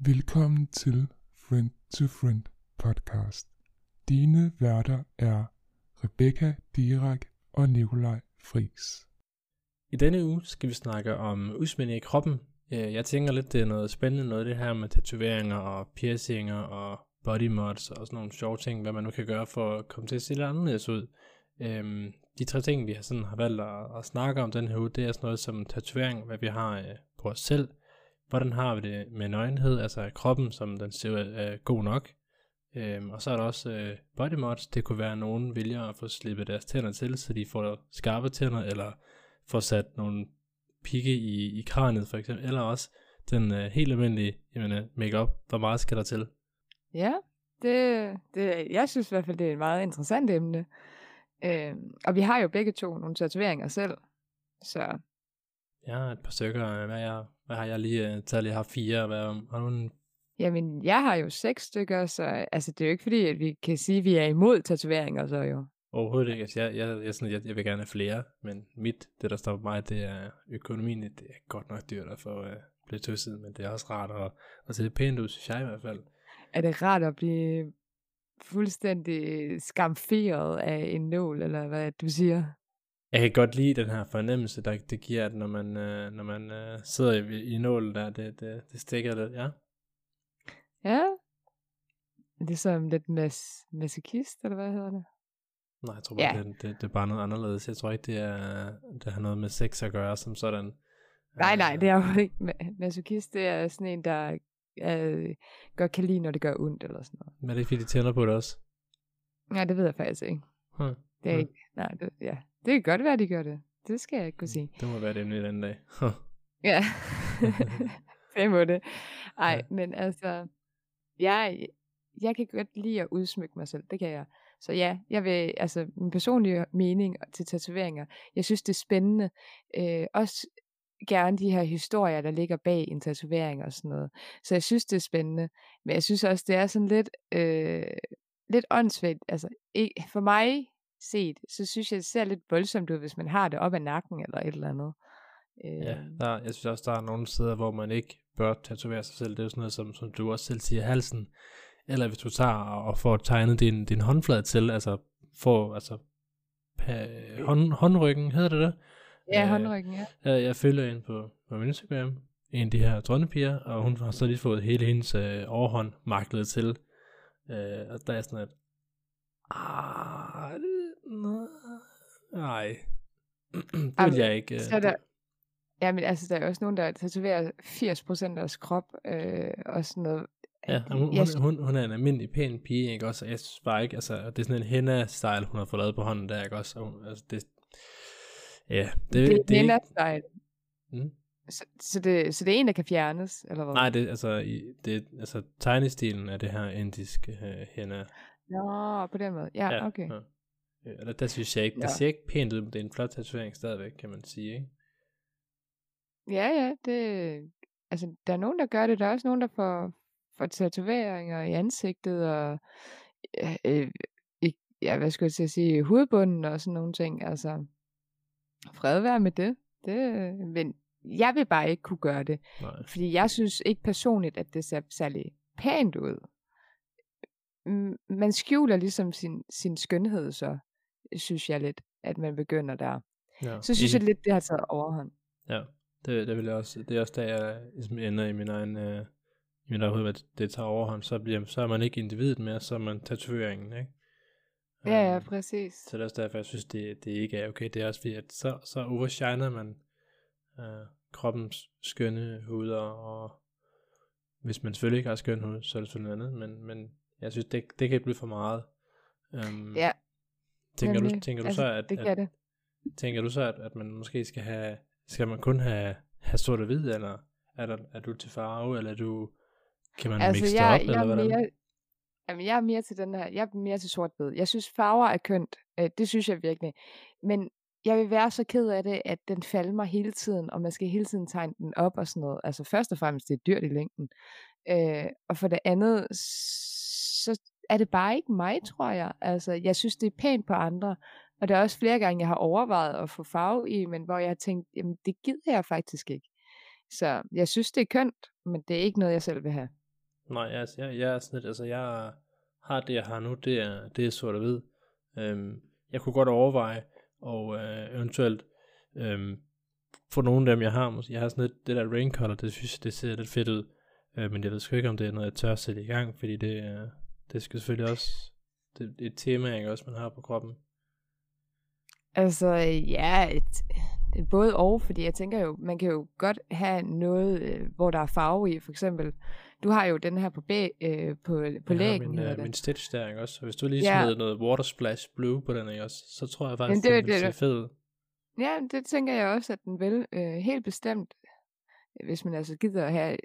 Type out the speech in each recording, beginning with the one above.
Velkommen til Friend to Friend podcast. Dine værter er Rebecca Dirak og Nikolaj Fris. I denne uge skal vi snakke om udsmænding i kroppen. Jeg tænker lidt, det er noget spændende noget, det her med tatoveringer og piercinger og body mods og sådan nogle sjove ting, hvad man nu kan gøre for at komme til at se lidt anderledes ud. Øhm, De tre ting, vi har, sådan, har valgt at, at snakke om den her uge, det er sådan noget som tatovering, hvad vi har øh, på os selv, hvordan har vi det med nøgenhed, altså kroppen, som den ser ud er god nok. Øhm, og så er der også øh, body mods, det kunne være, at nogen vælger at få slippet deres tænder til, så de får skarpe tænder, eller får sat nogle pigge i, i kraniet for eksempel, eller også den øh, helt almindelige jamen, make-up, hvor meget skal der til? Ja, det, det, jeg synes i hvert fald, det er et meget interessant emne. Øh, og vi har jo begge to nogle tatoveringer selv. Så Jeg har et par stykker, hvad, jeg, hvad har jeg lige uh, taget? Jeg har fire, hvad, har du en jamen, jeg har jo seks stykker, så altså, det er jo ikke fordi, at vi kan sige, at vi er imod tatoveringer så jo. Overhovedet ikke. Altså, jeg, jeg, jeg, sådan, jeg, jeg vil gerne have flere, men mit, det der står på mig, det er økonomien. Det er godt nok dyrt at få uh, blive tøsset, men det er også rart at, at se det pænt ud, synes jeg i hvert fald. Er det rart at blive fuldstændig skamferet af en nål, eller hvad du siger? Jeg kan godt lide den her fornemmelse, der det giver, at når man, øh, når man øh, sidder i, i nålen der, det, det, det stikker lidt, ja. Ja. Det er som lidt mas masochist, eller hvad hedder det? Nej, jeg tror bare, Ja. det, det, det er bare noget anderledes. Jeg tror ikke, det, er, det har noget med sex at gøre som sådan. Nej, nej, Øh, det er jo ikke. ma- Masochist, det er sådan en, der øh, gør kan lide, når det gør ondt, eller sådan noget. Men er det ikke, fordi de tænder på det også? Nej, det ved jeg faktisk ikke. Huh. Det er Hmm. ikke. Nej, det, ja. Det kan godt være, de gør det. Det skal jeg ikke kunne sige. Det må være det en anden dag. Ja. det må det. Ej, Ja. men altså, jeg, jeg kan godt lide at udsmykke mig selv. Det kan jeg. Så ja, jeg vil, altså min personlige mening til tatoveringer, jeg synes det er spændende. Øh, også gerne de her historier, der ligger bag en tatovering og sådan noget. Så jeg synes det er spændende. Men jeg synes også, det er sådan lidt, øh, lidt åndssvagt. Altså, ikke, for mig set, så synes jeg, det ser lidt voldsomt ud, hvis man har det op ad nakken eller et eller andet. Øh, ja, der, jeg synes også, der er nogle steder, hvor man ikke bør tatovere sig selv. Det er jo sådan noget, som, som du også selv siger, halsen. Eller hvis du tager og får tegnet din, din håndflade til, altså får, altså, pa- hånd, håndryggen, hedder det det? ja, Øh, håndryggen, ja. Jeg, jeg følger en på, på min Instagram, en af de her dronnepiger, og hun har så lige fået hele hendes øh, overhånd maklet til. Øh, og der er sådan et, ah, nej, det vil jeg ikke. øh, Så er der, ja, men altså, der er også nogen, der tatoverer 80% af deres krop, øh, og sådan noget. Ja, hun, jeg, hun, hun, hun er en almindelig pæn pige, ikke også? Og jeg synes bare ikke, altså, det er sådan en henna-style, hun har fået lavet på hånden der, ikke også? Og hun, altså, det, ja, det, det, det, det er er ikke, style. mm, Så, så, det, så det er en, der kan fjernes, eller hvad? nej, det, altså, i, det, altså, tegnestilen af det her indiske øh, henna, Nå, på den måde. Ja, okay. Ja. Øh, Eller der synes jeg ikke, det Ja. ser ikke pænt ud, men det er en flot tatovering stadigvæk, kan man sige, ikke? Ja, ja, det, altså, der er nogen, der gør det. Der er også nogen, der får, får tatoveringer i ansigtet, og øh, øh, i, ja, hvad skulle jeg til at sige, hovedbunden og sådan nogle ting. Altså, fred være med det. det. Men jeg vil bare ikke kunne gøre det. Nej. Fordi jeg synes ikke personligt, at det ser særlig pænt ud. Man skjuler ligesom sin, sin skønhed, så synes jeg lidt, at man begynder der. Ja, Så synes jeg enig. lidt, det har taget overhånd. Ja, det, det vil jeg også, det er også der, jeg ligesom ender i min egen, øh, i min egen hoved, at det tager overhånd, så, bliver, så er man ikke individet mere, så er man tatoveringen, ikke? Ja, ja, Øhm, præcis. Så det er også derfor, jeg synes, det, det ikke er okay. Det er også fordi, at så, så overshiner man øh, kroppens skønne huder, og hvis man selvfølgelig ikke har skøn hud, så er det selvfølgelig noget andet, men, men jeg synes, det, det kan blive for meget. Um, Ja, tænker du, nemlig. tænker du altså, så, at, det at, det. tænker du så, at, at man måske skal have, skal man kun have, have sort og hvid, eller er, der, er du til farve, eller er du, kan man Altså, mixe jeg, op, jeg, eller er hvordan? mere, jamen, jeg er mere til den her, jeg er mere til sort-hvid. Jeg synes, farver er kønt. Øh, det synes jeg virkelig. Men jeg vil være så ked af det, at den falmer hele tiden, og man skal hele tiden tegne den op og sådan noget. Altså først og fremmest, det er dyrt i længden. Øh, og for det andet, så er det bare ikke mig, tror jeg. Altså, jeg synes, det er pænt på andre. Og der er også flere gange, jeg har overvejet at få farve i, men hvor jeg har tænkt, jamen det gider jeg faktisk ikke. Så jeg synes, det er kønt, men det er ikke noget, jeg selv vil have. Nej, altså, jeg, jeg er sådan lidt, altså jeg har det, jeg har nu, det er, det er sort og hvid. Øhm, jeg kunne godt overveje, og øh, eventuelt øhm, få nogle af dem, jeg har, måske, jeg har sådan lidt, det der rain color, det synes det ser lidt fedt ud. Øh, men jeg ved sgu ikke, om det er noget, jeg tør at sætte i gang, fordi det, øh, det skal selvfølgelig også, det, det er et tema, ikke, også man har på kroppen. Altså, ja, et, det er både og, fordi jeg tænker jo, man kan jo godt have noget, øh, hvor der er farve i, for eksempel, du har jo den her på, bæ, øh, på, på Jeg lægen, min, øh, det. min stitch der, ikke også? Og hvis du lige Ja. smed noget water splash blue på den, ikke også? Så tror jeg faktisk, det er den vil det, se fed. Ja, det tænker jeg også, at den vil. Øh, helt bestemt, hvis man altså gider at have,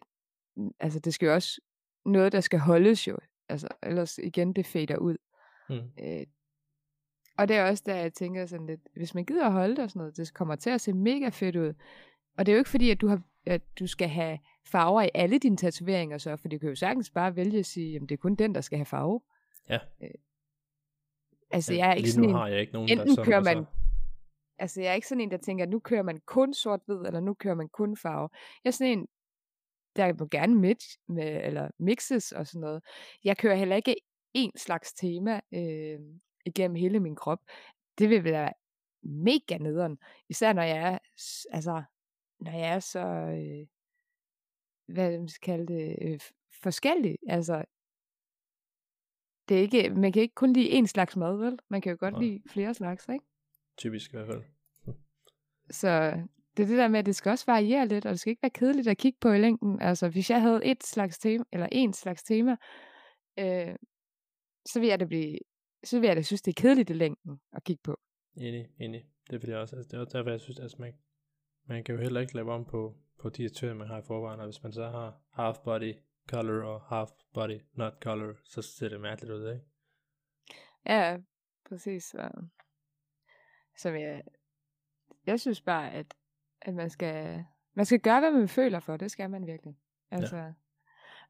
altså det skal jo også noget, der skal holdes jo. Altså, ellers igen, det fader ud. Mm. Øh, og det er også der, jeg tænker sådan lidt, hvis man gider at holde det og sådan noget, det kommer til at se mega fedt ud. Og det er jo ikke fordi, at du, har, at du skal have farver i alle dine tatoveringer, så, for du kan jo sagtens bare vælge at sige, at det er kun den, der skal have farve. Ja. Øh, altså, Ja, jeg er ikke sådan en, har jeg ikke nogen, enten der kører og så- man- altså, jeg er ikke sådan en, der tænker, at nu kører man kun sort-hvid, eller nu kører man kun farve. Jeg er sådan en, der må gerne mix, med, eller mixes og sådan noget. Jeg kører heller ikke én slags tema øh, igennem hele min krop. Det vil være mega nederen. Især når jeg er, altså, når jeg er så, øh, hvad man skal kalde det, øh, forskellig. Altså, det er ikke, man kan ikke kun lide én slags mad, vel? Man kan jo godt Nej. lide flere slags, ikke? Typisk i hvert fald. Så det er det der med, at det skal også variere lidt, og det skal ikke være kedeligt at kigge på i længden. Altså, hvis jeg havde et slags tema, eller en slags tema, øh, så vil jeg da blive, så vil jeg da synes, det er kedeligt i længden at kigge på. Enig, enig. Det vil jeg også. Altså, det er også derfor, jeg synes, at man, man kan jo heller ikke lave om på, på de tøj, man har i forvejen, og hvis man så har half body color og half body not color, så ser det mærkeligt ud, ikke? Ja, præcis. Så jeg, jeg synes bare, at, at man skal, man skal gøre, hvad man føler for. Det skal man virkelig. Altså, ja.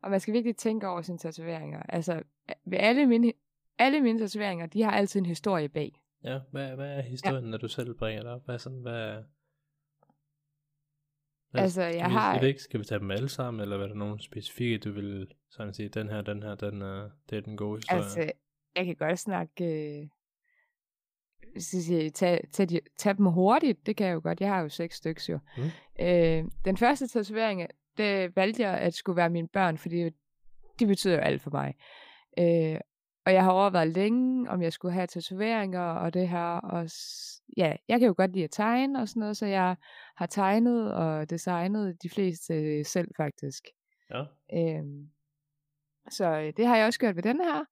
Og man skal virkelig tænke over sine tatoveringer. Altså, ved alle mine, alle mine tatoveringer, de har altid en historie bag. Ja, hvad, hvad er historien, ja. når du selv bringer det op? Hvad er sådan, hvad... hvad Altså, jeg skal vi, har- Jeg ved ikke, skal vi tage dem alle sammen, eller er der nogen specifikke, du vil sådan sige, den her, den her, den, uh, det er den gode historie? Altså, jeg kan godt snakke... Øh, jeg siger, tag, tag, de, tag dem hurtigt, det kan jeg jo godt. Jeg har jo seks stykker jo. Mm. Øh, den første tatovering, det valgte jeg at skulle være mine børn, fordi de betyder jo alt for mig. Øh, og jeg har overvejet længe, om jeg skulle have tatoveringer og det her. Og ja, jeg kan jo godt lide at tegne og sådan noget, så jeg har tegnet og designet de fleste selv faktisk. Ja, Øhm, så øh, det har jeg også gjort ved den her.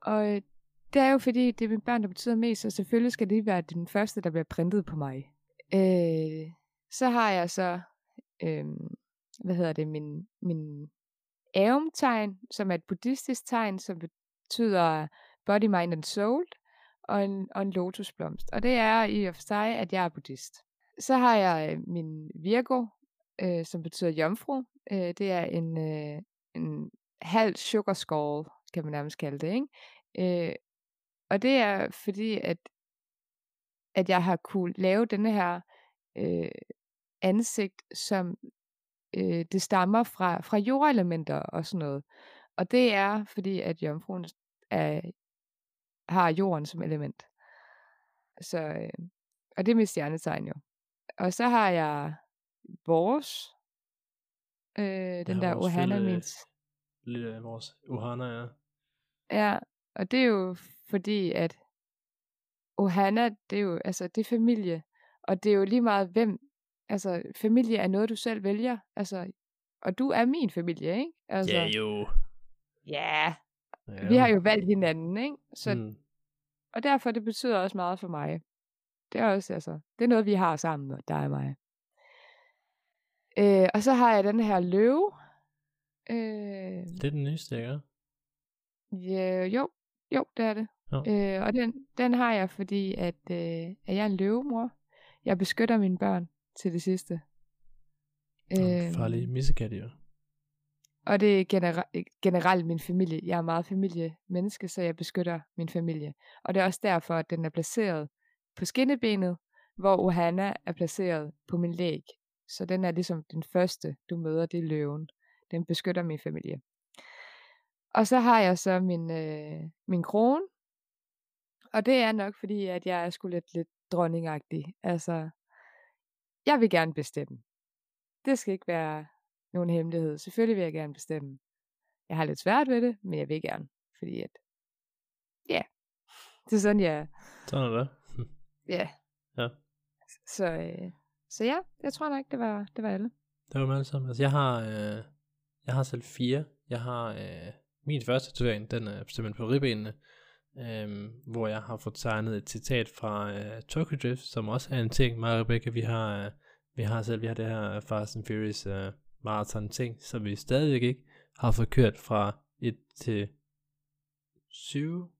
Og øh, det er jo fordi, det er mine børn, der betyder mest, så selvfølgelig skal det være den første, der bliver printet på mig. Øh, så har jeg så, øh, hvad hedder det, min, min Aum-tegn, som er et buddhistisk tegn, som betyder body, mind and soul, og en, og en lotusblomst. Og det er i og for sig, at jeg er buddhist. Så har jeg øh, min Virgo, øh, som betyder jomfru. Øh, det er en, øh, en halv sugar skull, kan man nærmest kalde det. Ikke? Øh, og det er fordi, at, at jeg har kunne lave denne her øh, ansigt, som øh, det stammer fra, fra jordelementer og sådan noget. Og det er fordi, at jomfruen er, har jorden som element. Så, øh, og det er mit stjernetegn jo. Og så har jeg vores, øh, den der Ohana fælde- Means. lille vores Ohana, ja. Ja, og det er jo fordi, at Ohana, det er jo, altså, det er familie. Og det er jo lige meget, hvem, altså, familie er noget, du selv vælger. Altså, og du er min familie, ikke? Altså, Ja, jo. ja, vi har jo valgt hinanden, ikke? Så, mm. Og derfor, det betyder også meget for mig. Det er også, altså, det er noget, vi har sammen, dig og mig. Øh, og så har jeg den her løve. Øh, Det er den nyeste, ikke? Ja, jo, jo, det er det. Jo. Øh, og den, den har jeg, fordi at, øh, at jeg er en løvemor. Jeg beskytter mine børn til det sidste. Øh, farlig missekat, jo. og det er genera- generelt min familie. Jeg er meget familiemenneske, så jeg beskytter min familie. Og det er også derfor, at den er placeret på skinnebenet, hvor Ohana er placeret på min læg. Så den er ligesom den første, du møder, det er løven. Den beskytter min familie. Og så har jeg så min, øh, min krone. Og det er nok fordi, at jeg er sgu lidt, lidt dronningagtig. Altså, jeg vil gerne bestemme. Det skal ikke være nogen hemmelighed. Selvfølgelig vil jeg gerne bestemme. Jeg har lidt svært ved det, men jeg vil gerne. Fordi at, ja, det er sådan, jeg er. Sådan er det. Ja. Ja. Så, øh, så ja, jeg tror nok, det var, det var alle. Det var med alle sammen. Altså, jeg har, øh, jeg har selv fire. Jeg har øh, min første tatovering, den er simpelthen på ribbenene, øh, hvor jeg har fået tegnet et citat fra øh, Tokyo Drift, som også er en ting, mig og Rebecca, vi har, øh, vi har selv, vi har det her Fast and Furious øh, marathon ting, som vi stadigvæk ikke har fået kørt fra 1 til 7,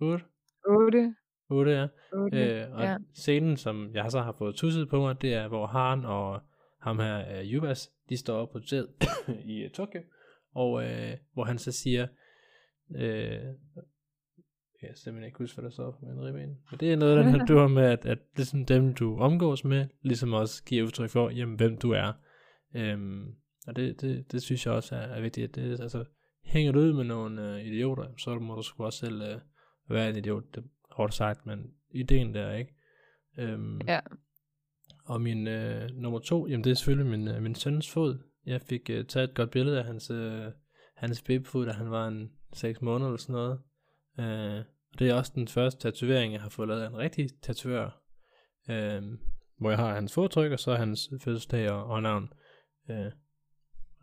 8, 8. 8 ja. 8 Øh, og ja. scenen, som jeg så har fået tusset på mig, det er, hvor Han og ham her, uh, Yubas, de står op på jet i uh, Tokyo, og uh, hvor han så siger, uh, jeg kan simpelthen ikke huske, hvad der står på min ribben, men det er noget, her dør med, at, at det sådan dem, du omgås med, ligesom også giver udtryk for, jamen, hvem du er. Um, og det, det, det synes jeg også er, er vigtigt, det, altså, hænger du ud med nogle uh, idioter, så må du sgu også selv uh, være en idiot, det er hårdt sagt, men ideen der, ikke? Um, Ja. Og min øh, nummer to, jamen det er selvfølgelig min, øh, min søns fod. Jeg fik øh, taget et godt billede af hans, øh, hans babyfod, da han var en 6 måneder eller sådan noget. Øh, og det er også den første tatovering, jeg har fået lavet af en rigtig tatovør. Øh, hvor jeg har hans fodtryk, og så hans fødselsdag og, og navn. Øh,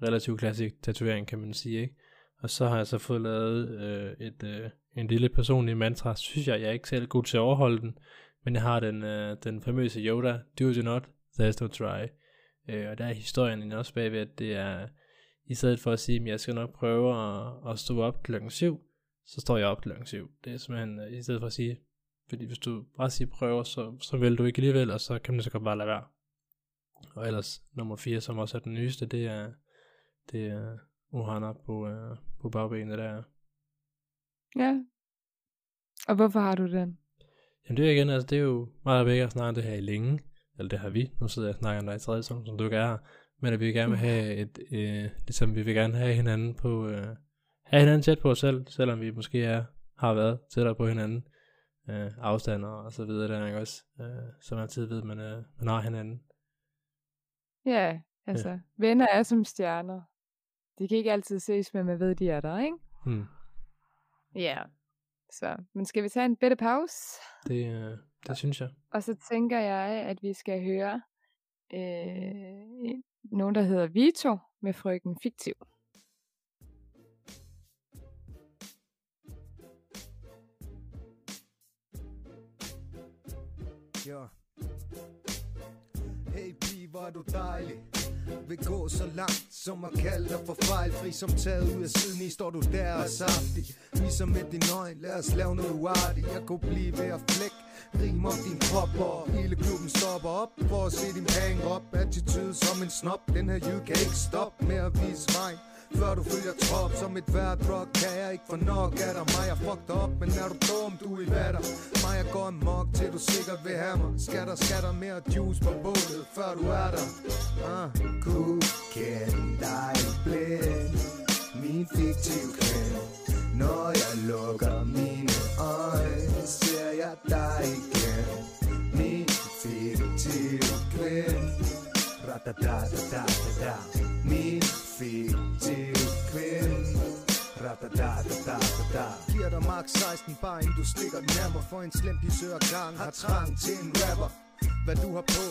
relativt klassisk tatovering, kan man sige, ikke? Og så har jeg så fået lavet øh, et, øh, en lille personlig mantra. Synes jeg, jeg er ikke selv god til at overholde den. Men jeg har den, øh, den famøse Yoda, do do not, there's no try. Øh, og der er historien også bagved, at det er, i stedet for at sige, at jeg skal nok prøve at, at stå op klokken 7, så står jeg op klokken 7. Det er simpelthen, øh, i stedet for at sige, fordi hvis du bare siger prøver, så, så vil du ikke alligevel, og så kan man så godt bare lade være. Og ellers, nummer 4, som også er den nyeste, det er, det er Ohana på, øh, på bagbenet der. Ja. Og hvorfor har du den? Jamen det er igen, altså det er jo meget væk at snakke det her i længe, eller det har vi, nu sidder jeg og snakker om dig i tredje som, som du ikke er her, men at vi gerne vil have et, øh, ligesom vi vil gerne have hinanden på, øh, have hinanden tæt på os selv, selvom vi måske er, har været tættere på hinanden, øh, afstander og så videre der, ikke også, øh, så man altid ved, man, øh, man har hinanden. Ja, altså, ja. venner er som stjerner. De kan ikke altid ses, men man ved, de er der, ikke? Hmm. Ja. Så, men skal vi tage en bitte pause? Det, øh, det synes jeg. Og så tænker jeg, at vi skal høre øh, nogen, der hedder Vito med frøken Fiktiv. Ja. Hey pige, hvor er du dejlig vil gå så langt som at kalde dig for fejlfri. Som taget ud af siden i står du der og saftig. Viser med din øjne, lad os lave noget uartigt. Jeg kunne blive ved at flække Rim om din krop og hele klubben stopper op For at se din hang op Attitude som en snop Den her jyd kan ikke stoppe med at vise vej før du følger trop Som et hvert drug kan jeg ikke få nok af dig Mig er fucked up, men er du dum, du er i vatter. Mig er går amok, til du sikkert vil have mig. Skatter, skatter mere juice på bålet, før du er der. Ah, uh. Kunne kende dig blind. Min fiktiv kvinde Når jeg lukker mine øjne Ser jeg dig igen. Min fiktiv kvinde Ra-da-da-da-da-da Min fiktiv kvinde Ra-da-da-da-da-da Giver dig max 16 bare inden du stikker den nærmere. For en slem pisør gang. Har trang til en rapper. Hvad du har på.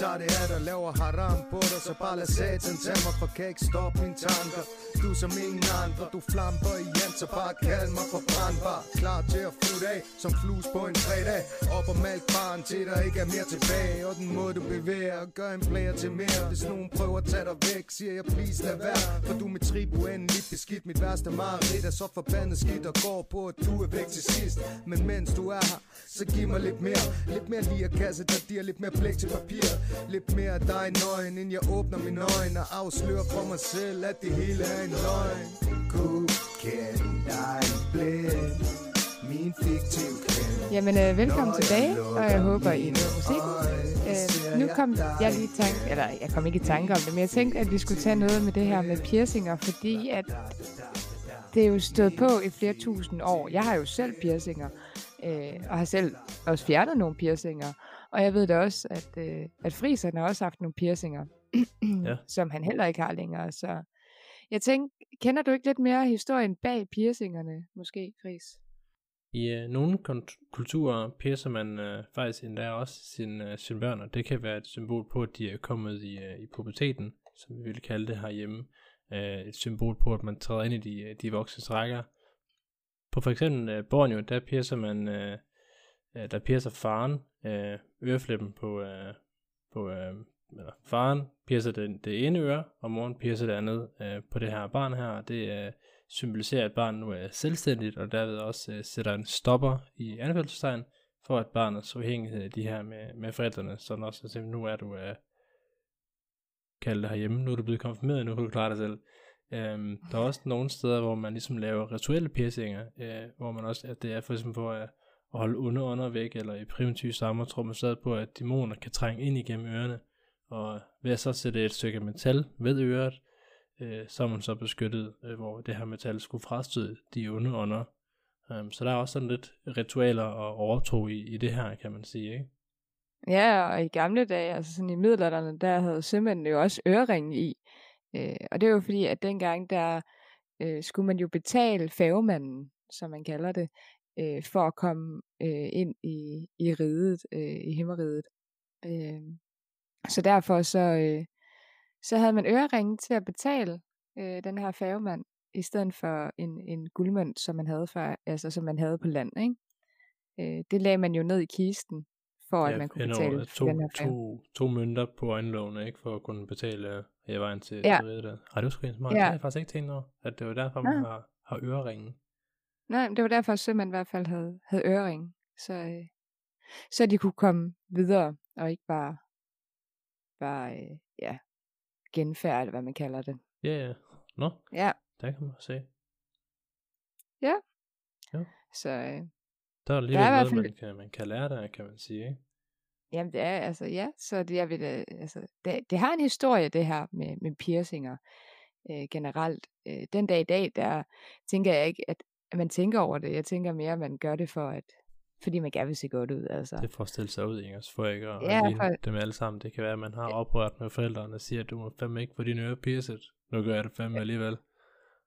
Tager det af der laver haram på dig Så bare lad satan tage mig For kan ikke stoppe mine tanker. Du som ingen andre. Du flamper igen, så bare kald mig for brandbar. Klar til at flytte af Som flus på en fredag. Op og malk barn til der ikke er mere tilbage. Og den måde du bevæger Gør en player til mere. Hvis nogen prøver at tage dig væk Siger jeg please lad være. For du med trip uendelig beskidt. Mit værste mareridt er så forbandet skidt Og går på at du er væk til sidst. Men mens du er her Så giv mig lidt mere. Lidt mere lige kasse der giver lidt mere blæk til papir. Lidt mere dig nøgen Inden jeg åbner mine øjne Og afslører for mig selv At det hele er en løgn Kunne kende dig blind Min fiktiv kvinde Jamen, øh, velkommen tilbage, og jeg håber, I nåede musikken. Øh, nu kom jeg lige i tanke, eller jeg kom ikke i tanke om det, men jeg tænkte, at vi skulle tage noget med det her med piercinger, fordi at det er jo stået på i flere tusind år. Jeg har jo selv piercinger, øh, og har selv også fjernet nogle piercinger. Og jeg ved da også, at, øh, at friserne har også haft nogle piercinger, Ja. som han heller ikke har længere. Så jeg tænker, kender du ikke lidt mere historien bag piercingerne, måske, Fris? I øh, nogle kulturer piercer man øh, faktisk endda også sine, øh, sine børn, og det kan være et symbol på, at de er kommet i, øh, i puberteten, som vi vil kalde det herhjemme. Øh, et symbol på, at man træder ind i de, øh, de voksne rækker. På for eksempel øh, Borneo, der piercer man, øh, øh, der piercer faren øh, øreflippen på, øh, på øh, eller faren piercer det, det ene øre, og moren piercer det andet øh, på det her barn her, det øh, symboliserer, at barnet nu er selvstændigt, og derved også øh, sætter en stopper i anfaldstegn, for at barnets afhængighed af de her med, med forældrene, sådan også, at nu er du øh, kaldt herhjemme, nu er du blevet konfirmeret, nu kan du klare dig selv. Øhm, der er også nogle steder, hvor man ligesom laver rituelle piercinger, øh, hvor man også, at det er for eksempel for at, og holde onde ånder væk, eller i primitive stammer tror man stadig på, at dæmoner kan trænge ind igennem ørerne, og ved at så sætte et stykke metal ved øret, øh, så er man så beskyttet, øh, hvor det her metal skulle frastøde de onde ånder. Um, øhm, så der er også sådan lidt ritualer og overtro i, i det her, kan man sige, ikke? Ja, og i gamle dage, altså sådan i middelalderen, der havde sømændene jo også øreringe i. Øh, og det var jo fordi, at dengang, der øh, skulle man jo betale færgemanden, som man kalder det, øh, for at komme øh, ind i, i riget, øh, i himmeriget. Øh, så derfor så, øh, så havde man øreringe til at betale øh, den her færgemand, i stedet for en, en guldmønt, som man havde for, altså som man havde på land, ikke? Øh, det lagde man jo ned i kisten, for at man kunne betale to, den her færge. to, to mønter på øjenlåne, ikke? For at kunne betale øh, hele vejen til, Ja. til riget der. Ej, det var sgu smart. Ja. Ja. Det har jeg faktisk ikke tænkt over, at det var derfor, man Nej. har, har øreringen. Nej, det var derfor, at sømænd i hvert fald havde, havde ørering. Så, øh, så de kunne komme videre, og ikke bare, bare øh, ja, genfærd, eller hvad man kalder det. Ja, ja. Nå, Ja, der kan man se. så øh, Der er lidt Der er noget, fald- man kan, man kan lære der, kan man sige, ikke? jamen det er, altså ja, så det, jeg vil, altså, det, det har en historie, det her med, med piercinger øh, generelt. Øh, den dag i dag, der tænker jeg ikke, at, at man tænker over det. Jeg tænker mere, at man gør det for, at fordi man gerne vil se godt ud. Altså. Det er for at stille sig ud, ikke? Også for ikke at Ja, ja, for- dem alle sammen. Det kan være, at man har oprørt med forældrene og siger, at du må fandme ikke få dine ører piercet. Nu gør jeg det fandme alligevel.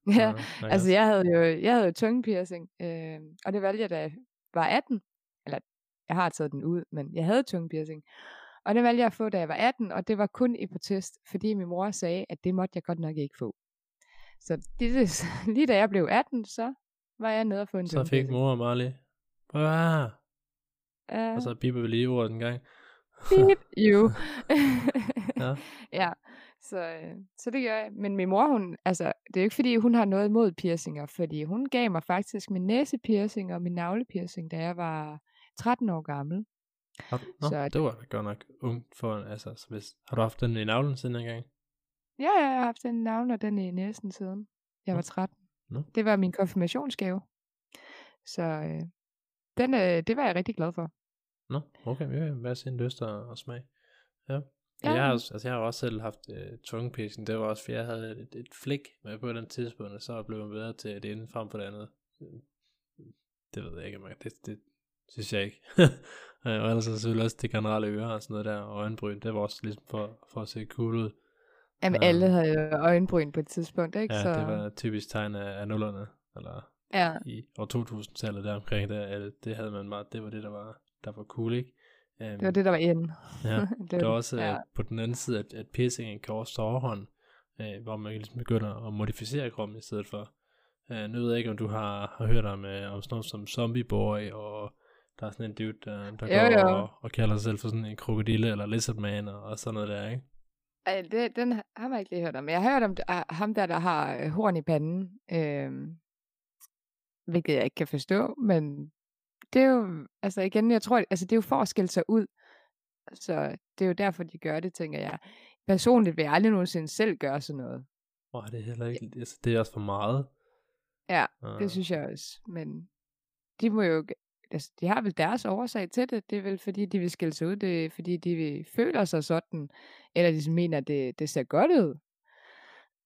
Ja, kan Altså, jeg havde jo, jeg havde jo tungepiercing, øh, og det valgte jeg, da jeg var 18. Eller, jeg har taget den ud, men jeg havde tungepiercing. Og det valgte jeg at få, da jeg var 18, og det var kun i protest, fordi min mor sagde, at det måtte jeg godt nok ikke få. Så det, lige da jeg blev 18, så var jeg nede og få en Så fik mor og Marley. Ja, Og så biber vi lige ordet en gang. beep you. Ja. ja, så, øh, så det gør jeg. Men min mor, hun, altså, det er jo ikke fordi, hun har noget imod piercinger, fordi hun gav mig faktisk min næsepiercing og min navlepiercing, da jeg var 13 år gammel. Har, du- nå, Så- det var da godt nok ungt for, altså, så hvis, har du haft den i navlen siden engang? Ja, jeg har haft den navn og den i næsen siden jeg var Nå. 13. Nå. Det var min konfirmationsgave. Så øh, den, øh, det var jeg rigtig glad for. Nå, okay, ja, hvad sin lyst og, og smag. Ja. Ja. Jeg, har, også- altså, jeg har også selv haft øh, tungepiercing. Det var også, fordi jeg havde et, et flik med på den tidspunkt, og så blev jeg bedre til det ene frem for det andet. Det ved jeg ikke, jeg, det, det synes jeg ikke. Øh, og ellers er selvfølgelig også det generelle øre og sådan noget der, og øjenbryn, det var også ligesom for, for at se cool ud. Jamen, Ja. alle havde jo øjenbryn på et tidspunkt, ikke? Ja, så, det var typisk tegn af, af nullerne, eller ja, i år 2000-tallet der omkring, der, det havde man meget, det var det, der var, der var cool, ikke? Um, det var det, der var inde. Ja, det det er også ja. på den anden side, at, at piercingen kan også overhånd, øh, hvor man ligesom begynder at modificere kroppen i stedet for. Øh, nu ved jeg ikke, om du har, har hørt om, øh, om sådan noget som Zombie Boy, og der er sådan en dude, der, der Jo, går jo. Og, og kalder sig selv for sådan en krokodille eller lizardman og, og sådan noget der, ikke? Ej, det, den har man ikke lige hørt om. Jeg har hørt om det- ah, ham der, der har øh, horn i panden. Øhm, hvilket jeg ikke kan forstå, men det er jo, altså igen, jeg tror, altså det er jo for at skille sig ud. Så det er jo derfor, de gør det, tænker jeg. Personligt vil jeg aldrig nogensinde selv gøre sådan noget. Åh, det er heller ikke, altså, det er også for meget. Ja, Uh, Det synes jeg også. Men de må jo, altså, de har vel deres årsag til det. Det er vel fordi, de vil skille sig ud. Det er fordi, de vil, føler sig sådan. Eller de mener, at det, det ser godt ud.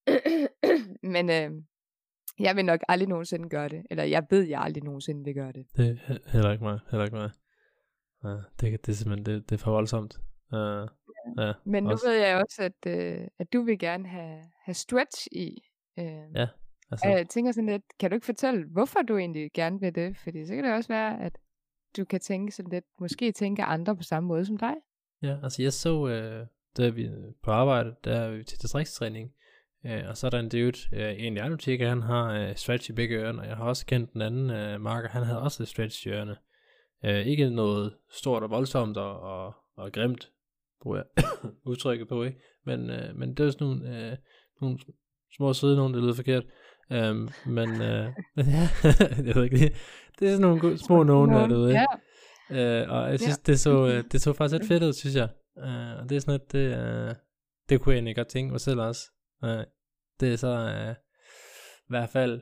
Men øh, Jeg vil nok aldrig nogensinde gøre det. Eller jeg ved, jeg aldrig nogensinde vil gøre det. Det er he- heller ikke mig. Heller ikke mig. Ja, det, det er simpelthen det, det er for voldsomt. Uh, ja, Men nu også- ved jeg også, at, øh, at du vil gerne have, have stretch i. Øh, Ja, altså, og jeg tænker sådan lidt, kan du ikke fortælle, hvorfor du egentlig gerne vil det? Fordi så kan det også være, at du kan tænke sådan lidt, måske tænke andre på samme måde som dig. Ja, altså jeg så, øh, da vi er på arbejde, der er vi til distriktstræning, øh, og så er der en dude, øh, en i anden butik, han har øh, stretch i begge ørerne, og jeg har også kendt den anden øh, marker, han havde også stretch i ørerne. Øh, ikke noget stort og voldsomt og, og, og grimt, bruger jeg udtrykket på, ikke? Men, øh, men det er sådan nogle, øh, nogle små søde nogen, det lyder forkert. Um, men, øh, ja, jeg ved ikke, det, det er sådan nogle små nogen, der er derude? Ja, Øh, og jeg synes, ja. det, så, øh, det så faktisk lidt fedt ud, synes jeg. Øh, og det er sådan lidt, det, øh, det kunne jeg egentlig godt tænke mig selv også. Øh, det er så øh, i hvert fald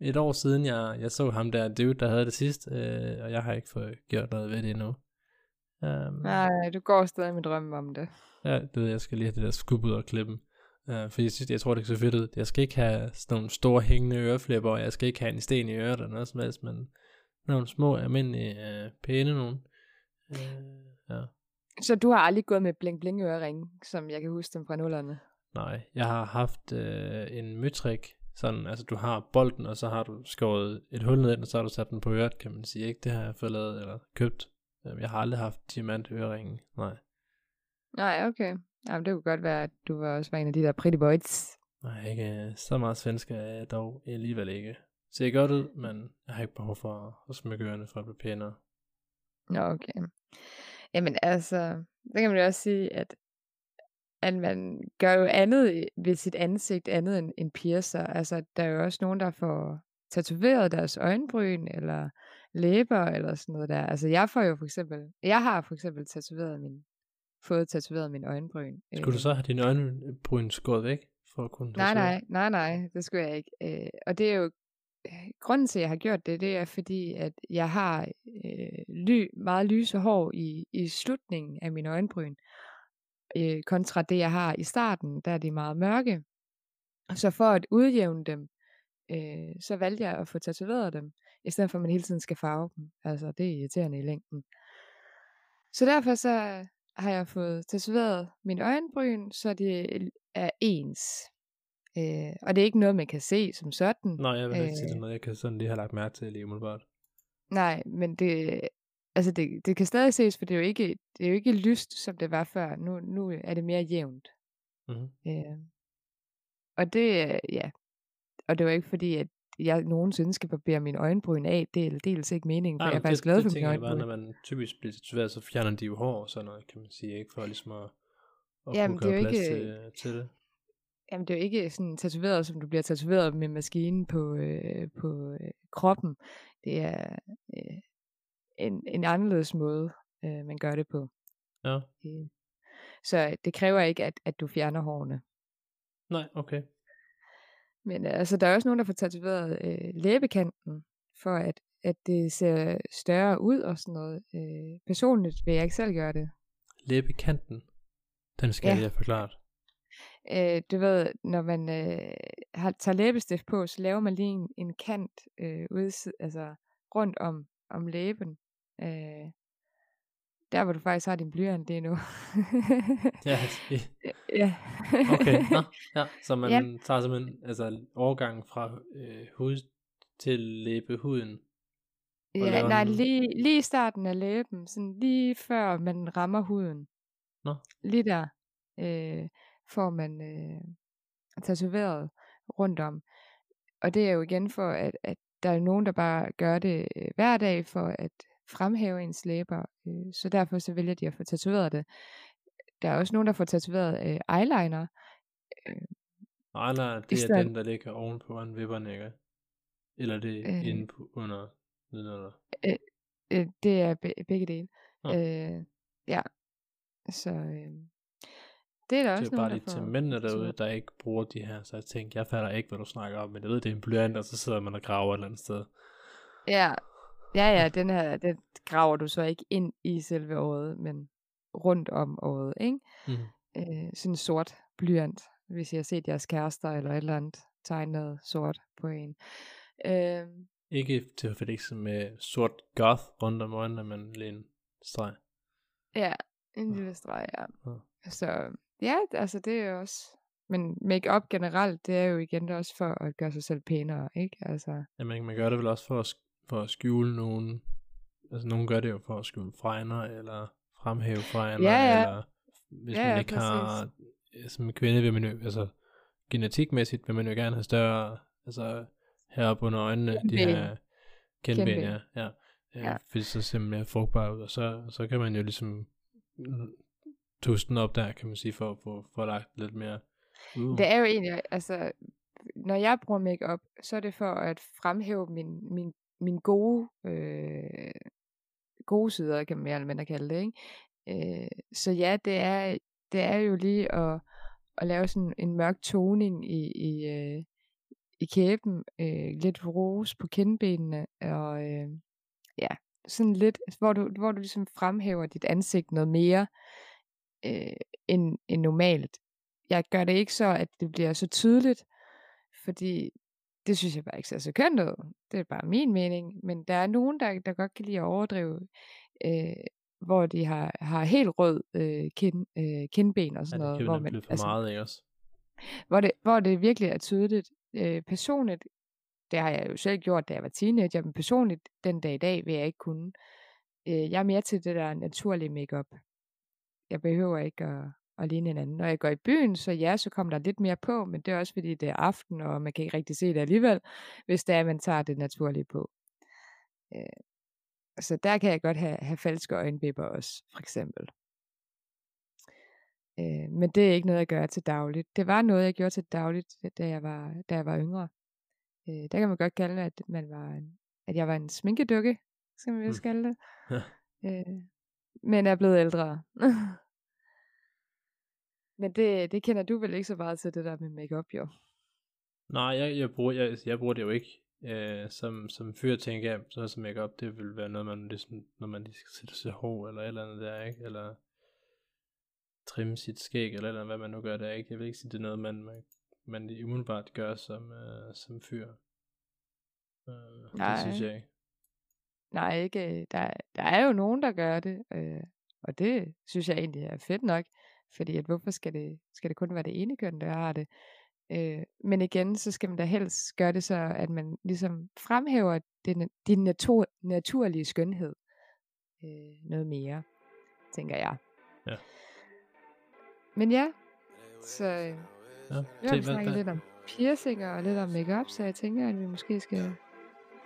et år siden, jeg, jeg så ham der dude, der havde det sidst, øh, og jeg har ikke fået gjort noget ved det endnu. Um, nej, du går stadig med drømme om det. Ja, det ved jeg, skal lige have det der skub ud og klippe dem. Uh, for jeg, synes, jeg tror, det er så fedt ud. Jeg skal ikke have sådan nogle store hængende øreflipper, og jeg skal ikke have en sten i øret eller noget som helst, men nogle små, almindelige, uh, pæne nogen. Uh, ja. Så du har aldrig gået med bling bling øreringe, som jeg kan huske dem fra nullerne? Nej, jeg har haft øh, en møtrik, sådan, altså du har bolden, og så har du skåret et hul ned og så har du sat den på øret, kan man sige, ikke? Det har jeg fået lavet, eller købt. Øhm, Jeg har aldrig haft diamant øreringe, nej. Nej, okay. Jamen, det kunne godt være, at du var også var en af de der pretty boys. Nej, ikke øh, så meget svensk er jeg dog alligevel ikke. Ser godt ud, men jeg har ikke behov for at smykke ørerne for at blive pænere. Nå, okay. Jamen altså, så kan man jo også sige, at, at man gør jo andet ved sit ansigt, andet end, end piercer. Altså, der er jo også nogen, der får tatoveret deres øjenbryn, eller læber, eller sådan noget der. Altså, jeg får jo for eksempel, jeg har for eksempel tatoveret min, fået tatoveret min øjenbryn. Skulle du Øh, så have dine øjenbryn skåret væk, for at kunne Nej, nej, nej, nej, det skulle jeg ikke. Øh, og det er jo, grunden til, at jeg har gjort det, det er fordi, at jeg har øh, ly, meget lyse hår i, i slutningen af min øjenbryn, øh, kontra det, jeg har i starten, der er de meget mørke. Så for at udjævne dem, øh, så valgte jeg at få tatoveret dem, i stedet for at man hele tiden skal farve dem. Altså, det er irriterende i længden. Så derfor så har jeg fået tatoveret min øjenbryn, så det er ens. Øh, og det er ikke noget, man kan se som sådan. Nej, jeg vil ikke sige, det er Øh. noget, jeg kan sådan lige have lagt mærke til lige umiddelbart. Nej, men det, altså det, det kan stadig ses, for det er, jo ikke, det er jo ikke lyst, som det var før. Nu, nu er det mere jævnt. Mm-hmm. Øh, og det, ja, og det var ikke fordi, at jeg nogensinde skal barbere min øjenbryn af. Det er dels ikke meningen, for jeg er faktisk glad for det min tænker jeg bare, øjenbryn. når man typisk bliver tatoveret, så fjerner de jo hår og sådan noget, kan man sige, ikke? For ligesom at, at Jamen, kunne det er gøre plads ikke- til, til det. Jamen, det er jo ikke sådan tatoveret, som du bliver tatoveret med maskinen på, øh, på øh, kroppen. Det er øh, en, en anderledes måde, øh, man gør det på. Ja. Øh, Så det kræver ikke, at, at du fjerner hårene. Nej, okay. Men øh, altså, der er også nogen, der får tatoveret øh, læbekanten, for at, at det ser større ud og sådan noget. Øh, personligt vil jeg ikke selv gøre det. Læbekanten. Den skal Ja. jeg forklaret. Øh, du ved, når man øh, har, tager læbestift på, så laver man lige en, en kant øh, ude, altså rundt om, om læben. Øh, der, hvor du faktisk har din blyant lige nu. Ja, det- ja. okay. Nå, ja. Så man Ja. tager simpelthen altså, overgangen fra øh, hud til læbehuden. ja, nej, lige, lige i starten af læben, sådan lige før man rammer huden. Nå. Lige der øh, får man øh, tatoveret rundt om. Og det er jo igen for, at, at der er nogen, der bare gør det øh, hver dag for at fremhæve ens læber. Øh, så derfor så vælger de at få tatoveret det. Der er også nogen, der får tatoveret øh, eyeliner. Nej, nej, det er stedet- den, der ligger oven på en vipperne, ikke? Eller det er Øh. inde på, under nedenunder. Øh, det er be- begge dele. Nå. Øh, ja. Så øh, det er der Det også er bare nogen, lige der til mændene derude, der ikke bruger de her, så jeg tænkte, jeg fatter ikke, hvad du snakker om, men jeg ved, det er en blyant, og så sidder man og graver et eller andet sted. Ja, ja, ja, den her, den graver du så ikke ind i selve året, men rundt om året, ikke? Mm. Øh, sådan en sort blyant, hvis jeg har set jeres kærester eller et eller andet. tegnet sort på en. Øh, Ikke til forveksel med sort goth rundt om øjnene, men lige en streg. ja, en lille streg, ja. Ja. Så ja, altså det er jo også... Men make-up generelt, det er jo igen også for at gøre sig selv pænere, ikke? Altså, Ja, man, man gør det vel også for at, for at skjule nogen. Altså, nogen gør det jo for at skjule fregner, eller fremhæve fregner, Ja, ja. eller hvis Ja, man ja, ikke har, som kvinde vil man jo, altså genetikmæssigt vil man jo gerne have større, altså heroppe under øjnene, de Kindben. her kendben, ja, ja, ja. Ja. fordi så ser man mere frugtbar ud, og så, så kan man jo ligesom tuste den op der, kan man sige, for at få for lagt lidt mere ud. Det er jo egentlig, altså, når jeg bruger makeup, så er det for at fremhæve min, min, min gode, øh, gode sider, kan man mere eller mindre kalde det, ikke? Øh, så ja, det er, det er jo lige at, at lave sådan en mørk toning i, i, øh, i kæben, øh, lidt rose på kindbenene, og øh, ja, sådan lidt, hvor du, hvor du ligesom fremhæver dit ansigt noget mere øh, end, end normalt jeg gør det ikke så, at det bliver så tydeligt, fordi det synes jeg bare ikke ser så kønt ud. Det er bare min mening. Men der er nogen, der, der godt kan lide at overdrive, øh, hvor de har, har helt rød øh, kind, øh, kindben og ja, sådan det noget. hvor, blive for meget, ikke også? hvor, det, hvor det virkelig er tydeligt. Øh, personligt, det har jeg jo selv gjort, da jeg var teenager, men personligt den dag i dag vil jeg ikke kunne. Øh, jeg er mere til det der naturlige makeup. Jeg behøver ikke at, at ligne hinanden. Når jeg går i byen, så ja, så kommer der lidt mere på, men det er også fordi, det er aften, og man kan ikke rigtig se det alligevel, hvis det er, at man tager det naturlige på. Øh, så der kan jeg godt have, have falske øjenvipper også, for eksempel. Øh, men det er ikke noget, jeg gør til dagligt. Det var noget, jeg gjorde til dagligt, da jeg var, da jeg var yngre. Øh, der kan man godt kalde det, at, man var en, at jeg var en sminkedukke, skal man vist Mm. kalde det. Øh, men er blevet ældre. men det, det kender du vel ikke så meget til, det der med makeup jo. Nej, jeg, jeg, bruger, jeg, jeg bruger det jo ikke. Øh, som, som fyr tænker jeg, sådan som makeup, det vil være noget, man ligesom, når man lige skal sætte sit hår, eller et eller andet der, ikke? Eller trimme sit skæg, eller eller hvad man nu gør der, ikke? Jeg vil ikke sige, det er noget, man, man, man lige umiddelbart gør som, øh, som fyr. Øh, det synes Nej. jeg ikke. Nej, ikke. Der, der er jo nogen, der gør det, øh, og det synes jeg egentlig er fedt nok, fordi at hvorfor skal det, skal det kun være det ene køn, der har det? Øh, men igen, så skal man da helst gøre det så, at man ligesom fremhæver din, din natur, naturlige skønhed øh, noget mere, tænker jeg. Ja. Men ja, så øh, Ja, nu har vi snakket lidt om piercinger og lidt om makeup, så jeg tænker, at vi måske skal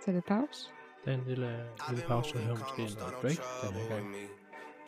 tage lidt pause. Det er en lille, lille pause, høre måske noget break den her gang.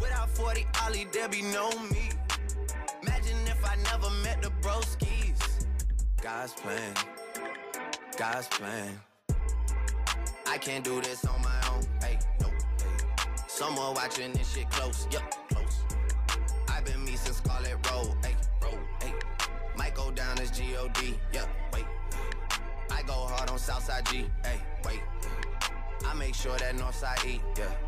Without 40 Ollie, there be no me. Imagine if I never met the broskies. God's plan, God's plan. I can't do this on my own. Hey, no. Hey. Someone watching this shit close. Yup, close. I've been me since Scarlet Road. Hey, road. Hey. Might go down as G-O-D. Yup, wait. I go hard on Southside G. Hey, wait. I make sure that Northside eat, yeah.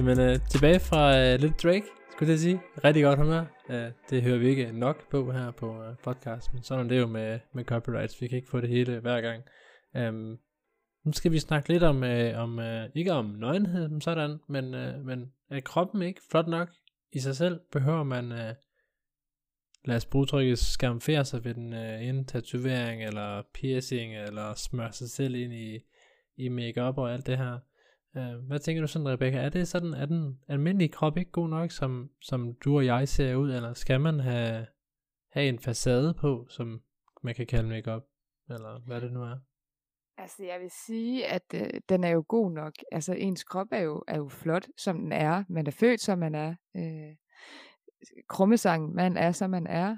Jamen, øh, tilbage fra øh, lidt Drake, skulle jeg sige. Rigtig godt humør. Øh, det hører vi ikke nok på her på øh, podcast, men sådan er det jo med, med copyrights. Vi kan ikke få det hele hver gang. Um, nu skal vi snakke lidt om, øh, om øh, ikke om nøgenhed som sådan, men, øh, men er kroppen ikke flot nok i sig selv? Behøver man, øh, lad os bruge trykket, skamfere sig ved den øh, ene tatovering, eller piercing, eller smøre sig selv ind i, i makeup og alt det her? Uh, hvad tænker du sådan, Rebecca? Er det sådan, er den almindelige krop ikke god nok, som, som du og jeg ser ud, eller skal man have, have en facade på, som man kan kalde makeup eller hvad det nu er? Altså, jeg vil sige, at øh, den er jo god nok. Altså, ens krop er jo, er jo flot, som den er. Man er født, som man er. Øh, krummesang, man er, som man er.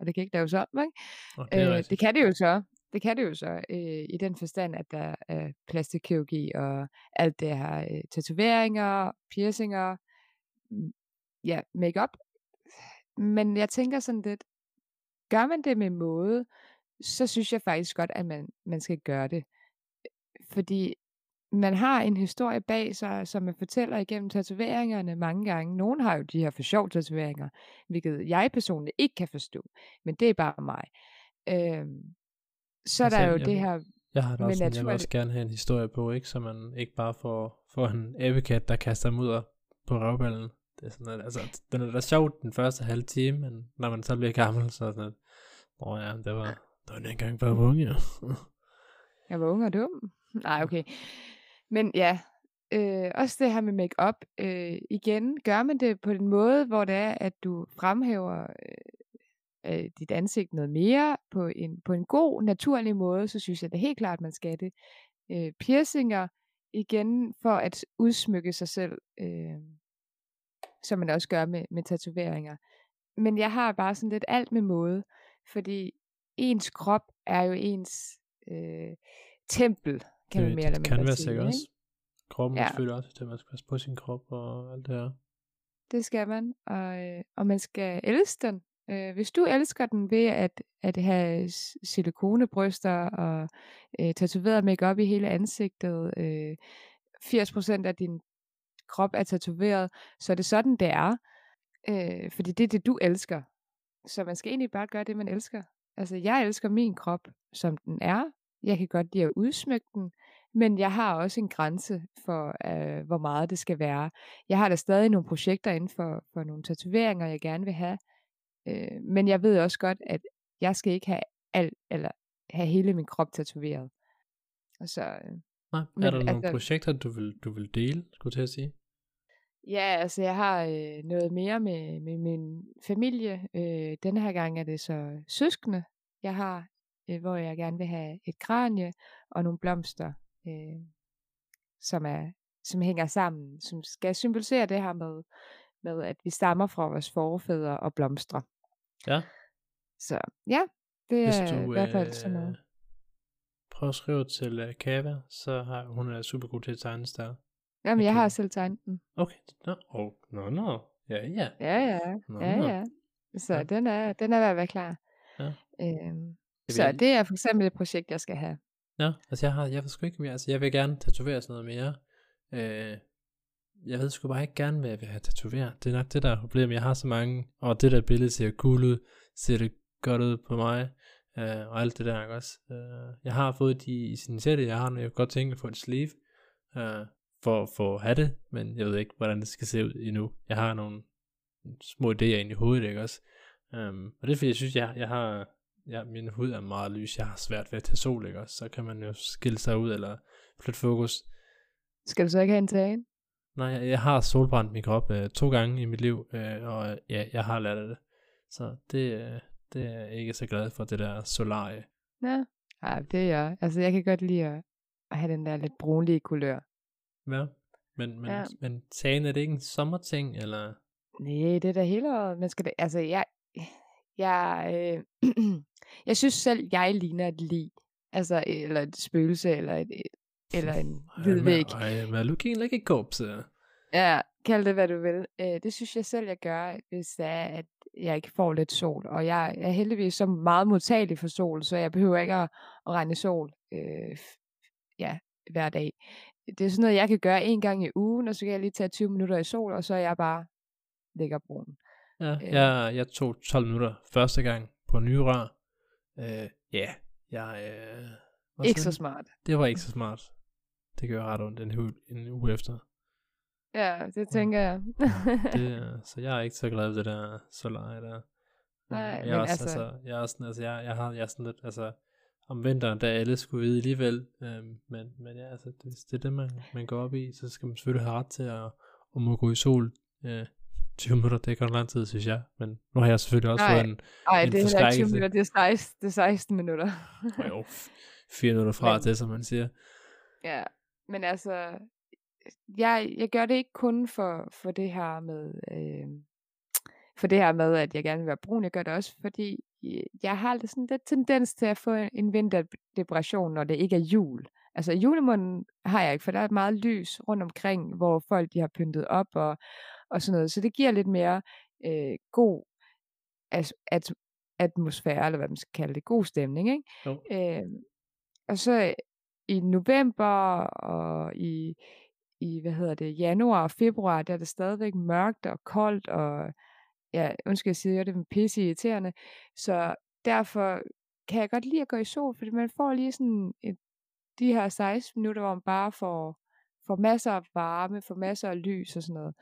Og det kan ikke laves om, ikke? Oh, det, Øh, det kan det jo så. Det kan det jo så, øh, i den forstand, at der er plastikkirurgi og alt det her, øh, tatoveringer, piercinger, ja, makeup. Men jeg tænker sådan lidt, gør man det med måde, så synes jeg faktisk godt, at man, man skal gøre det. Fordi man har en historie bag sig, som man fortæller igennem tatoveringerne mange gange. Nogle har jo de her for sjov tatoveringer, hvilket jeg personligt ikke kan forstå. Men det er bare mig. Øhm, så er Altså, der jo jeg- det her Jeg har da også, sådan, jeg vil også gerne have en historie på, ikke? Så man ikke bare får, får en æbekat, der kaster mudder på røvballen. Det er sådan, at, altså, den er da sjovt den første halve time, men når man så bliver gammel, så er sådan, at, Åh ja, det var, det var den engang bare unge, ja. Jeg var ung og dum. Nej, okay. Men ja, øh, også det her med make-up. Øh, igen, gør man det på en måde, hvor det er, at du fremhæver øh, øh, dit ansigt noget mere på en, på en god, naturlig måde, så synes jeg det helt klart, man skal det. Øh, piercinger, igen, for at udsmykke sig selv, øh, som man også gør med, med tatoveringer. Men jeg har bare sådan lidt alt med måde, fordi ens krop er jo ens øh, tempel, kan man det, mere eller det kan mindre være sige. sikkert ikke? også. Kroppen ja. Ja. selvfølgelig også, at man skal passe på sin krop og alt det her. Det skal man, og, øh, og man skal elske den. Øh, hvis du elsker den ved at, at have silikonebryster og øh, tatoveret makeup i hele ansigtet, øh, 80% af din krop er tatoveret, så er det sådan, det er. Øh, fordi det er det, du elsker. Så man skal egentlig bare gøre det, man elsker. Altså, jeg elsker min krop, som den er. Jeg kan godt lide at udsmykke den, men jeg har også en grænse for, øh, hvor meget det skal være. Jeg har da stadig nogle projekter inden for, for nogle tatoveringer, jeg gerne vil have. Øh, men jeg ved også godt, at jeg skal ikke have alt, eller have hele min krop tatoveret. Og så, øh, Nej, Men er der nogle altså- projekter, du vil, du vil dele, skulle jeg til at sige? Ja, altså jeg har øh, noget mere med, med min familie. Øh, denne her gang er det så søskende, jeg har, øh, hvor jeg gerne vil have et kranie og nogle blomster, øh, som, er, som hænger sammen, som skal symbolisere det her med, med, at vi stammer fra vores forfædre og blomstre. Ja. Så ja, det Hvis er du i hvert fald sådan noget. øh, prøver at skrive til uh, Kava, så har hun er super god til at tegne der. Jamen, jeg har okay. selv tegnet den. Okay, nå, oh, nå, nå, ja, ja. Ja, ja, Nå, ja, nå. ja. Så Ja. den er, den er ved at være klar. Ja. Øhm, Jeg så vil- det er for eksempel et projekt, jeg skal have. Ja, altså jeg har, jeg ved sgu ikke mere, altså jeg vil gerne tatovere sådan noget mere. Øh, jeg ved sgu bare ikke gerne, hvad jeg vil have tatoveret. Det er nok det, der er problemet. Jeg har så mange, og det der billede ser cool ud, ser det godt ud på mig, øh, og alt det der, ikke også? Øh, jeg har fået de i sin sætte, jeg har, når jeg kunne godt tænke mig at få et sleeve, øh, for, for at have det, men jeg ved ikke, hvordan det skal se ud endnu. Jeg har nogle små idéer ind i hovedet, ikke også? Um, og det er fordi, jeg synes, jeg, jeg har, ja, min hud er meget lys, jeg har svært ved at tage sol, ikke også? Så kan man jo skille sig ud, eller flytte fokus. Skal du så ikke have en tagen? Nej, jeg, har solbrændt min krop øh, to gange i mit liv, øh, og ja, jeg har lært af det. Så det, øh, det er jeg ikke så glad for, det der solarie. Ja. Ej, det er jeg. Altså, jeg kan godt lide at, have den der lidt brunlige kulør. Ja, men, men, ja. men sagen er det ikke en sommerting, eller? Nej, det er da hele året. Man skal da, altså, jeg, jeg, øh, jeg synes selv, jeg ligner et lig. Altså, eller et spøgelse, eller, et, et, eller en hvid væg. I'm looking like a corpse. Ja, kald det, hvad du vil. Øh, det synes jeg selv, jeg gør, hvis det er, at jeg ikke får lidt sol. Og jeg er heldigvis så meget modtagelig for sol, så jeg behøver ikke at, at regne sol øh, ja, hver dag. Det er sådan noget, jeg kan gøre en gang i ugen, og så kan jeg lige tage 20 minutter i sol, og så er jeg bare lækker brun. Ja, Øh. jeg, jeg tog 12 minutter første gang på nye rør. Øh, ja, jeg... Øh, Ikke sagde så smart. Det var ikke så smart. Det gør ret ondt en uge, en uge efter. Ja, det tænker jeg. Det, så jeg er ikke så glad ved det der solarie der. Nej, jeg men også, altså- altså, jeg er sådan, altså, jeg, jeg har, jeg er sådan lidt, altså, om vinteren, der alle skulle vide alligevel, øhm, men, men ja, altså, det, det er det, man, man går op i, så skal man selvfølgelig have ret til at, at må gå i sol, øh, 20 minutter, det godt lang tid, synes jeg, men nu har jeg selvfølgelig også Nej. fået en, Ej, en det er ikke 20 forskrækkelse. minutter, det er 16, det er 16 minutter. jo, f- fire minutter fra Men- til, som man siger. Ja, men altså, jeg, jeg gør det ikke kun for, for det her med, øh, for det her med, at jeg gerne vil være brun. Jeg gør det også, fordi øh, jeg har lidt sådan lidt tendens til at få en, en vinterdepression, når det ikke er jul. Altså julemunden har jeg ikke, for der er meget lys rundt omkring, hvor folk de har pyntet op og, og sådan noget. Så det giver lidt mere øh, god as, at, atmosfære, eller hvad man skal kalde det, god stemning, ikke? Jo. Øh, og så i november og i, i, hvad hedder det, januar og februar, der er det stadigvæk mørkt og koldt, og ja, undskyld, jeg siger det, men pisse irriterende. Så derfor kan jeg godt lide at gå i sol, fordi man får lige sådan et, de her 16 minutter, hvor man bare får, får masser af varme, får masser af lys og sådan noget.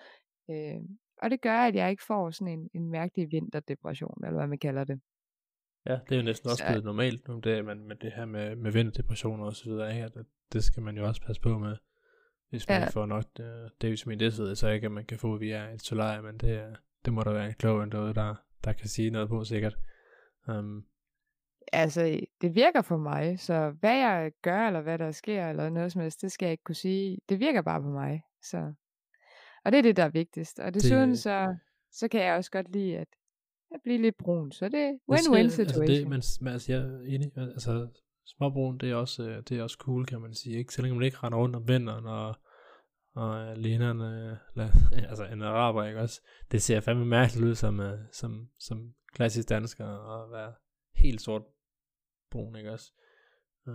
Øh, og det gør, at jeg ikke får sådan en, en mærkelig vinterdepression, eller hvad man kalder det. Ja, det er jo næsten også Så- blevet normalt nu, det, men med det her med, med vinterdepressioner og så videre, ikke? At, det skal man jo også passe på med, hvis man Ja. får nok øh, D-vitamin. Det ved jeg så ikke, at man kan få via et solarium, men det, det må der være en klog en derude, der, der kan sige noget på sikkert. Um, Altså, det virker for mig, så hvad jeg gør, eller hvad der sker, eller noget som helst, det skal jeg ikke kunne sige. Det virker bare på mig. Så. Og det er det, der er vigtigst. Og desuden Det- så, så kan jeg også godt lide at, at blive lidt brun. Så det er win-win situation. Altså det, men, men altså, jeg er enig, altså småbrun, det er også, øh, det er også cool, kan man sige, ikke? Selvom man ikke render rundt om vinteren, og, og øh, øh, la, altså en araber, ikke også? Det ser fandme mærkeligt ud som, øh, som, som klassisk dansker, at være helt sort brun, ikke også? Uh,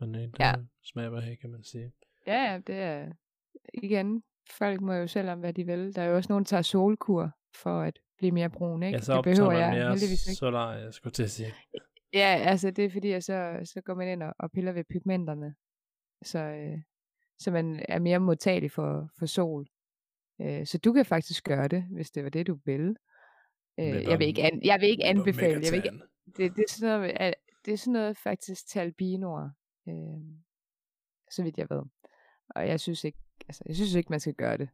men det Ja. smager bare her, kan man sige. Ja, ja, det er igen, folk må jo selv om, hvad de vil. Der er jo også nogen, der tager solkur for at blive mere brun, ikke? Ja, så det behøver jeg mere heldigvis ikke. solar, jeg skulle til at sige. Ja, altså det er fordi, at så, så går man ind og, og piller ved pigmenterne, så, øh, så man er mere modtagelig for, for sol. Øh, så du kan faktisk gøre det, hvis det var det, du ville. Øh, jeg, vil ikke an, jeg vil ikke anbefale, jeg vil ikke, det, det, er sådan noget, at- det er sådan noget faktisk til albinoer, øh, så vidt jeg ved. Og jeg synes ikke, altså, jeg synes ikke, man skal gøre det.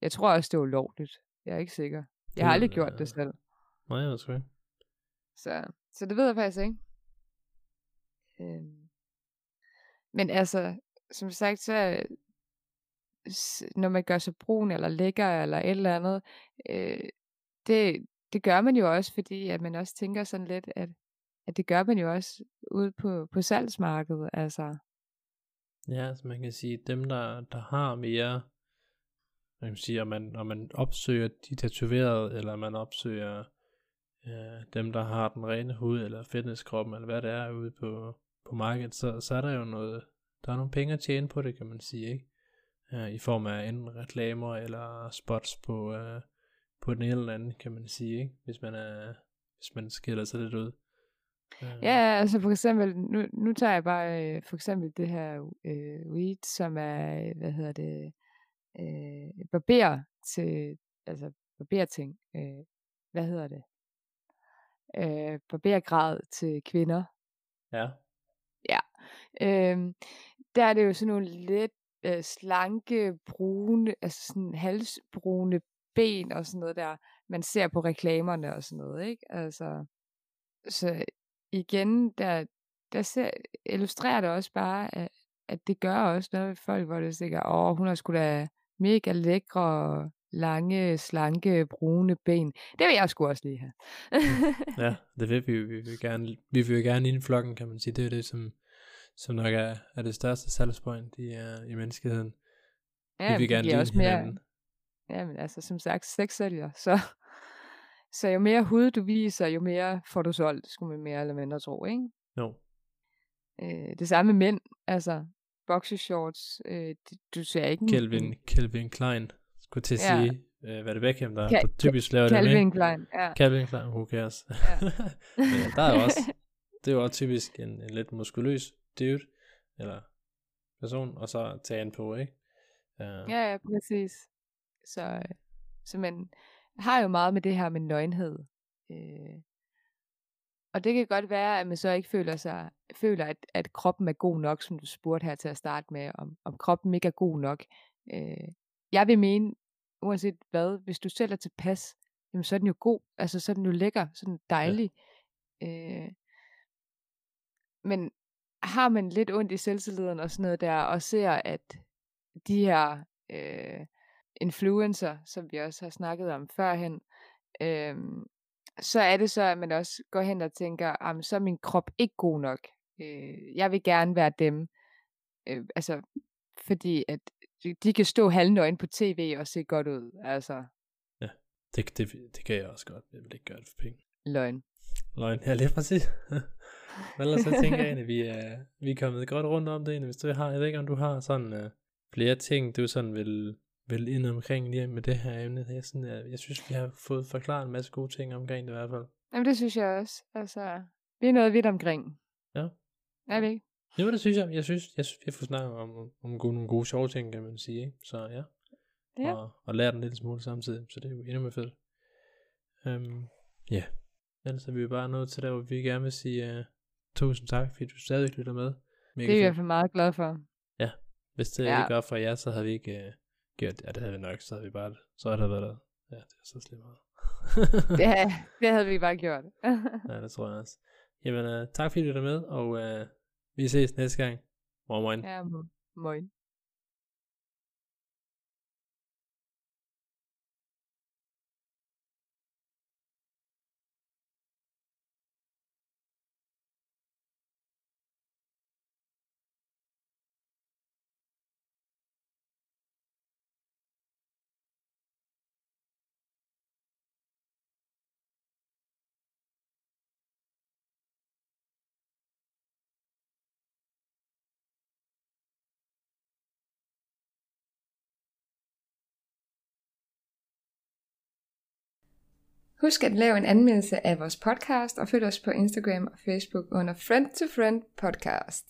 Jeg tror også, det er ulovligt. Jeg er ikke sikker. Jeg har aldrig gjort øh, det selv. Nej, jeg sgu ikke. Så, så det ved jeg faktisk ikke. Øhm. Men altså, som sagt, så når man gør sig brun eller lækker eller et eller andet, øh, det, det gør man jo også, fordi at man også tænker sådan lidt, at, at det gør man jo også ude på, på salgsmarkedet. Altså, Ja, så man kan sige, dem der, der har mere, man kan sige, om man, om man opsøger de tatoverede, eller man opsøger øh, dem, der har den rene hud, eller fitnesskroppen, eller hvad det er ude på, på markedet, så, så er der jo noget, der er nogle penge at tjene på det, kan man sige, ikke? Øh, I form af enten reklamer, eller spots på, øh, på den ene eller anden, kan man sige, ikke? Hvis man, er, hvis man skiller sig lidt ud. Øh, Ja, altså for eksempel, nu, nu tager jeg bare øh, for eksempel det her øh, weed, som er, hvad hedder det, øh, barber til, altså barberting. Øh, hvad hedder det? Øh, barbergrad til kvinder. Ja. Øh, der er det jo sådan nogle lidt øh, slanke, brune, altså sådan halsbrune ben og sådan noget der, man ser på reklamerne og sådan noget, ikke? Altså, så igen, der, der ser, illustrerer det også bare, at, at det gør også noget ved folk, hvor det sikkert, åh, hun har sgu da mega lækre, lange, slanke, brune ben. Det vil jeg sgu også lige have. ja, det vil vi jo. Vi vil gerne, vi vil gerne ind i flokken, kan man sige. Det er det, som, som nok er, er det største salgspoint i, uh, i menneskeheden. ja, vi vil gerne lide også mere, hinanden. Ja, men altså som sagt, sex sælger, så, så jo mere hud du viser, jo mere får du solgt, skulle man mere eller mindre tro, ikke? Jo. Øh, det samme med mænd, altså boxershorts, øh, det- du ser ikke en- Kelvin, en Kelvin Klein, skulle til at Ja. sige. Øh, hvad er det Beckham, der, Ka- der typisk laver det Calvin med? Klein, ja. Calvin Klein, who cares? Ja. Men der er jo også, det er jo også typisk en, en lidt muskuløs dude, eller person, og så tage an på, ikke? Uh, Ja, ja, præcis. Så, øh, så man har jo meget med det her med nøgenhed. Øh, og det kan godt være, at man så ikke føler sig føler, at, at kroppen er god nok, som du spurgte her til at starte med, om, om kroppen ikke er god nok. Øh, jeg vil mene, uanset hvad, hvis du selv er tilpas, jamen så er den jo god, altså så er den jo lækker, så er den dejlig. Ja. Øh, men har man lidt ondt i selvtilliden og sådan noget der, og ser, at de her øh, influencer, som vi også har snakket om førhen, øh, så er det så, at man også går hen og tænker, "Jamen, så er min krop ikke god nok. Øh, jeg vil gerne være dem. Øh, altså, fordi at de- kan stå halvnøgen på tv og se godt ud. Altså, det, det, det kan jeg også godt. Jeg vil ikke gøre det for penge. løgn. Løgn, ja lige præcis. Men ellers så tænker jeg at vi er, vi er kommet godt rundt om det. Hvis du har, jeg ved ikke om du har sådan uh, flere ting, du sådan vil, vil ind omkring lige med det her emne. Jeg, sådan, jeg, jeg synes, vi har fået forklaret en masse gode ting omkring det i hvert fald. Jamen, det synes jeg også. Altså, vi er noget vidt omkring. Ja. Er vi ikke? Jo, det synes jeg. Jeg synes, jeg synes har fået snakket om, om, gode, nogle gode sjove ting, kan man sige. Ikke? Så ja. Ja. Og, og lære den lidt smule samtidig, så det er jo endnu mere fedt. Um, ja. Ellers er vi jo bare nået til der, hvor vi gerne vil sige uh, tusind tak, fordi du stadig lytter med. Mega Det er jeg i fedt. hvert fald meget glad for. Hvis det Ja. ja. ikke var for jer, så havde vi ikke uh, gjort Ja, det havde vi nok, så havde vi bare... Så havde der været der. Ja, det er så slemt meget. Det, det havde vi bare gjort. ja, det tror jeg også. Jamen, uh, tak fordi du lytter med, og uh, vi ses næste gang. Morgen, morgen. ja, mo- moin. Husk at lave en anmeldelse af vores podcast og følg os på Instagram og Facebook under Friend to Friend Podcast.